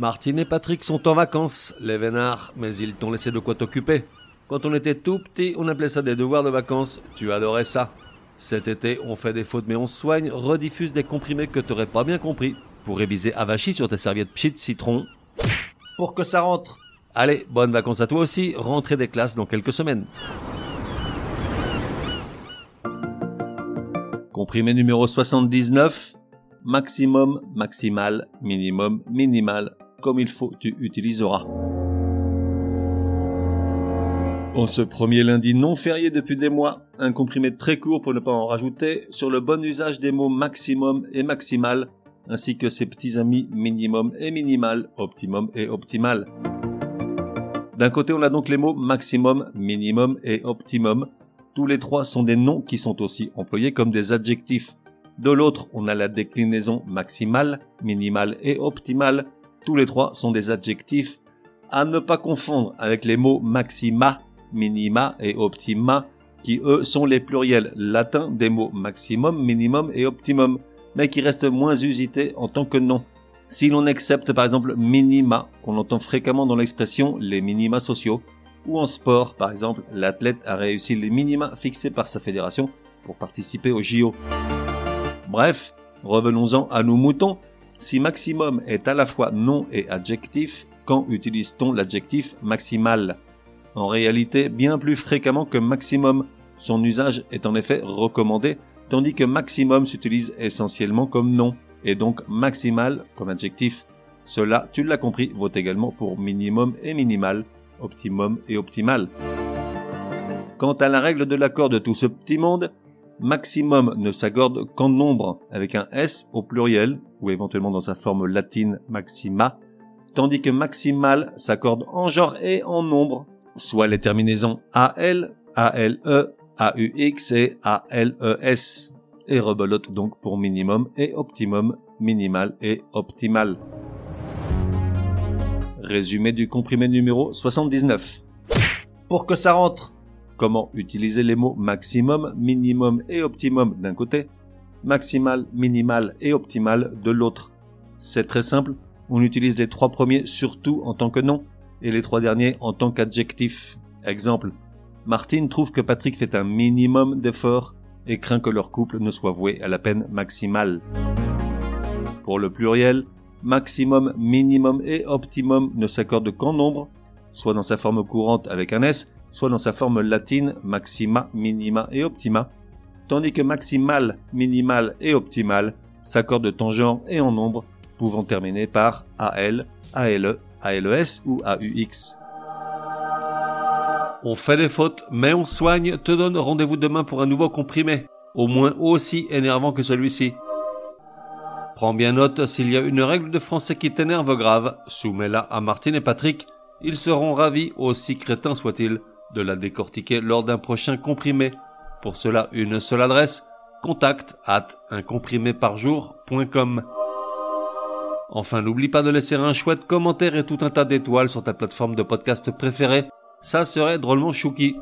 Martine et Patrick sont en vacances, les vénards, mais ils t'ont laissé de quoi t'occuper. Quand on était tout petit, on appelait ça des devoirs de vacances. Tu adorais ça. Cet été, on fait des fautes mais on soigne, rediffuse des comprimés que t'aurais pas bien compris. Pour réviser avachi sur tes serviettes pchit citron. Pour que ça rentre. Allez, bonnes vacances à toi aussi, rentrée des classes dans quelques semaines. Comprimé numéro 79. Maximum, maximal, minimum, minimal. Comme il faut, tu utiliseras. En ce premier lundi non férié depuis des mois, un comprimé très court pour ne pas en rajouter sur le bon usage des mots maximum et maximal, ainsi que ses petits amis minimum et minimal, optimum et optimal. D'un côté, on a donc les mots maximum, minimum et optimum. Tous les trois sont des noms qui sont aussi employés comme des adjectifs. De l'autre, on a la déclinaison maximale, minimale et optimale. Tous les trois sont des adjectifs à ne pas confondre avec les mots maxima, minima et optima, qui eux sont les pluriels latins des mots maximum, minimum et optimum, mais qui restent moins usités en tant que nom. Si l'on accepte par exemple minima, qu'on entend fréquemment dans l'expression les minima sociaux, ou en sport par exemple, l'athlète a réussi les minima fixés par sa fédération pour participer au JO. Bref, revenons-en à nos moutons. Si maximum est à la fois nom et adjectif, quand utilise-t-on l'adjectif maximal? En réalité bien plus fréquemment que maximum. Son usage est en effet recommandé, tandis que maximum s'utilise essentiellement comme nom, et donc maximal comme adjectif. Cela, tu l'as compris, vaut également pour minimum et minimal, optimum et optimal. Quant à la règle de l'accord de tout ce petit monde, maximum ne s'accorde qu'en nombre, avec un S au pluriel, ou éventuellement dans sa forme latine maxima, tandis que maximal s'accorde en genre et en nombre, soit les terminaisons AL, ALE, AUX et ALES, et rebelote donc pour minimum et optimum, minimal et optimal. Résumé du comprimé numéro 79. Pour que ça rentre, comment utiliser les mots maximum, minimum et optimum d'un côté, maximal, minimal et optimal de l'autre. C'est très simple, on utilise les trois premiers surtout en tant que nom, et les trois derniers en tant qu'adjectif. Exemple, Martine trouve que Patrick fait un minimum d'efforts et craint que leur couple ne soit voué à la peine maximale. Pour le pluriel, maximum, minimum et optimum ne s'accordent qu'en nombre, soit dans sa forme courante avec un S, soit dans sa forme latine maxima, minima et optima, tandis que maximal, minimal et optimal s'accordent en genre et en nombre, pouvant terminer par AL, ALE ALES ou AUX. On fait des fautes, mais on soigne, te donne rendez-vous demain pour un nouveau comprimé, au moins aussi énervant que celui-ci. Prends bien note, s'il y a une règle de français qui t'énerve grave, soumets-la à Martine et Patrick, ils seront ravis, aussi crétins soient-ils, de la décortiquer lors d'un prochain comprimé. Pour cela, une seule adresse, contact at uncompriméparjour.com. Enfin, n'oublie pas de laisser un chouette commentaire et tout un tas d'étoiles sur ta plateforme de podcast préférée. Ça serait drôlement chouki.